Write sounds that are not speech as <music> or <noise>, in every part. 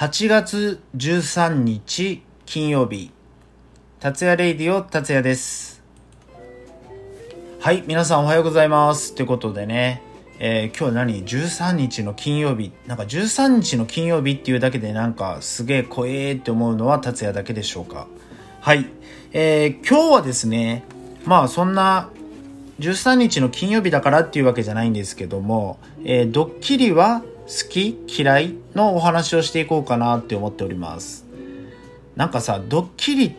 8月13日金曜日。達也レイディオ達也です。はい皆さんおはようございます。ということでね、えー、今日何？13日の金曜日。なんか13日の金曜日っていうだけでなんかすげえ怖えって思うのは達也だけでしょうか。はい、えー、今日はですねまあそんな13日の金曜日だからっていうわけじゃないんですけども、えー、ドッキリは好き？嫌い？のお話をしていこうかなって思っております。なんかさドッキリっ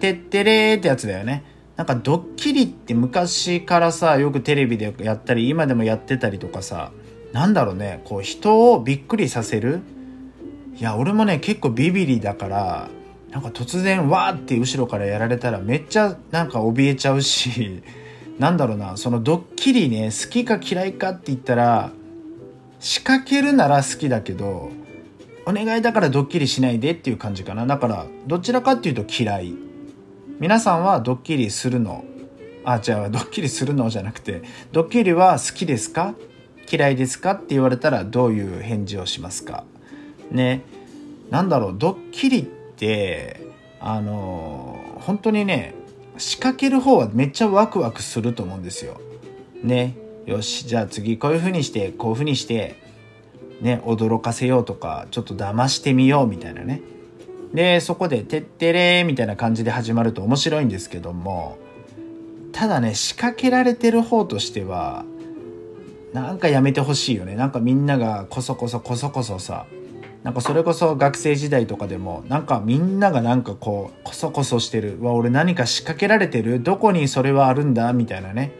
てってれーってやつだよね。なんかドッキリって昔からさよくテレビでやったり今でもやってたりとかさなんだろうね。こう人をびっくりさせる。いや俺もね結構ビビリだからなんか突然わーって後ろからやられたらめっちゃなんか怯えちゃうしなんだろうな。そのドッキリね好きか嫌いかって言ったら仕掛けるなら好きだけどお願いだからドッキリしないでっていう感じかな。だからどちらかっていうと嫌い。皆さんはドッキリするの。あじゃあドッキリするのじゃなくてドッキリは好きですか？嫌いですか？って言われたらどういう返事をしますか？ね。なんだろう。ドッキリってあの本当にね仕掛ける方はめっちゃワクワクすると思うんですよ。ね。よしじゃあ次こういう風にしてこういう風にしてね驚かせようとかちょっと騙してみようみたいなね。でそこで「てってれ」みたいな感じで始まると面白いんですけどもただね仕掛けられてる方としてはなんかやめてほしいよね。なんかみんながこそこそこそこそさなんかそれこそ学生時代とかでもなんかみんながなんかこうこそこそしてる。わ俺何か仕掛けられてる？どこにそれはあるんだ？みたいなね。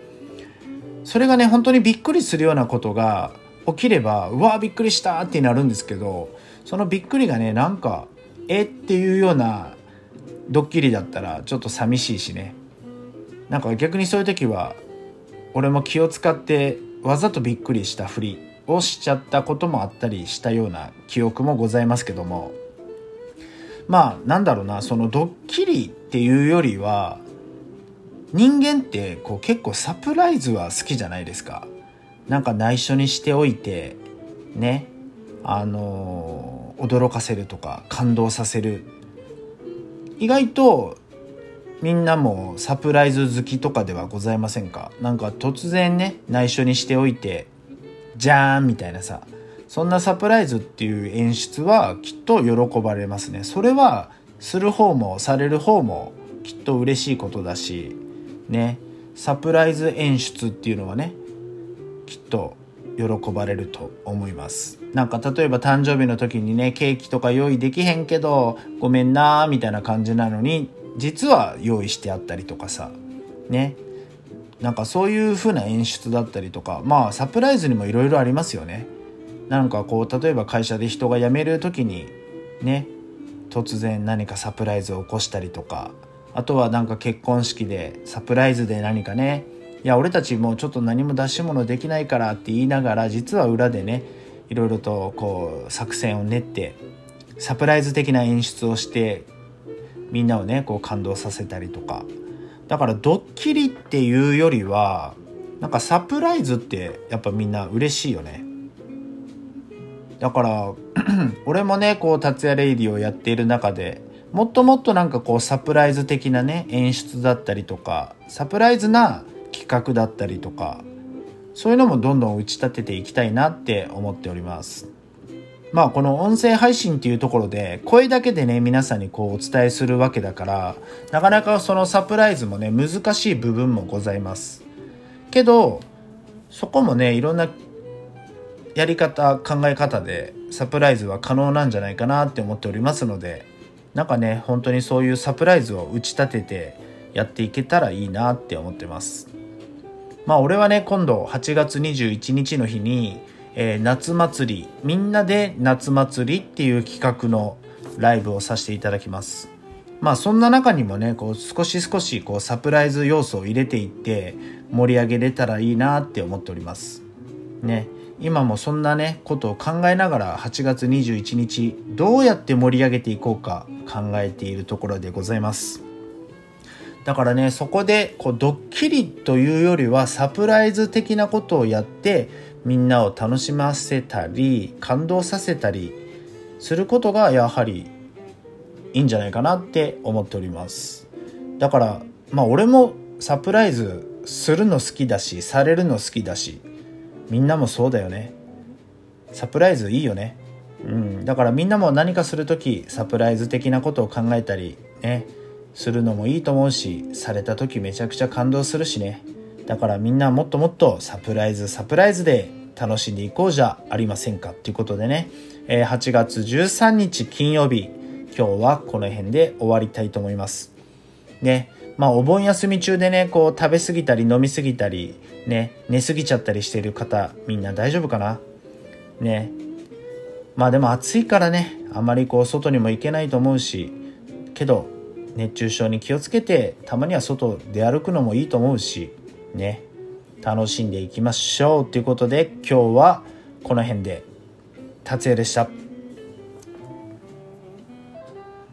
それがね本当にびっくりするようなことが起きればうわびっくりしたってなるんですけどそのびっくりがねなんかえっていうようなドッキリだったらちょっと寂しいしね。なんか逆にそういう時は俺も気を使ってわざとびっくりしたふりをしちゃったこともあったりしたような記憶もございますけども。まあなんだろうなそのドッキリっていうよりは人間ってこう結構サプライズは好きじゃないですか。なんか内緒にしておいてねあの驚かせるとか感動させる。意外とみんなもサプライズ好きとかではございませんか？なんか突然ね内緒にしておいてじゃーんみたいなさそんなサプライズっていう演出はきっと喜ばれますね。それはする方もされる方もきっと嬉しいことだしねサプライズ演出っていうのはねきっと喜ばれると思います。なんか例えば誕生日の時にねケーキとか用意できへんけどごめんなーみたいな感じなのに実は用意してあったりとかさね。なんかそういう風な演出だったりとかまあサプライズにもいろいろありますよね。なんかこう例えば会社で人が辞める時にね突然何かサプライズを起こしたりとかあとはなんか結婚式でサプライズで何かね。いや俺たちもうちょっと何も出し物できないからって言いながら実は裏でねいろいろとこう作戦を練ってサプライズ的な演出をしてみんなをねこう感動させたりとか。だからドッキリっていうよりはなんかサプライズってやっぱみんな嬉しいよね。だから <clears throat> 俺もねこう達也レイディをやっている中でもっともっとなんかこうサプライズ的なね演出だったりとかサプライズな企画だったりとかそういうのもどんどん打ち立てていきたいなって思っております。まあこの音声配信っていうところで声だけでね皆さんにこうお伝えするわけだからなかなかそのサプライズもね難しい部分もございます。けどそこもねいろんなやり方考え方でサプライズは可能なんじゃないかなって思っておりますのでなんかね本当にそういうサプライズを打ち立ててやっていけたらいいなって思ってます。まあ俺はね今度8月21日の日に、えー、夏祭りみんなで夏祭りっていう企画のライブをさせていただきます。まあそんな中にもねこう少し少しこうサプライズ要素を入れていって盛り上げれたらいいなって思っております。ね。今もそんなねことを考えながら8月21日どうやって盛り上げていこうか考えているところでございます。だからねそこでこうドッキリというよりはサプライズ的なことをやってみんなを楽しませたり感動させたりすることがやはりいいんじゃないかなって思っております。だからまあ俺もサプライズするの好きだしされるの好きだしみんなもそうだよね。サプライズいいよね。うん。だからみんなも何かする時サプライズ的なことを考えたりねするのもいいと思うしされた時めちゃくちゃ感動するしね。だからみんなもっともっとサプライズサプライズで楽しんでいこうじゃありませんかっていうことでね、えー、8月13日金曜日今日はこの辺で終わりたいと思います。ね。まあお盆休み中でねこう食べ過ぎたり飲み過ぎたりね寝過ぎちゃったりしている方みんな大丈夫かな？ね。まあでも暑いからねあまりこう外にも行けないと思うしけど熱中症に気をつけてたまには外出歩くのもいいと思うしね。楽しんでいきましょうということで今日はこの辺で達也でした。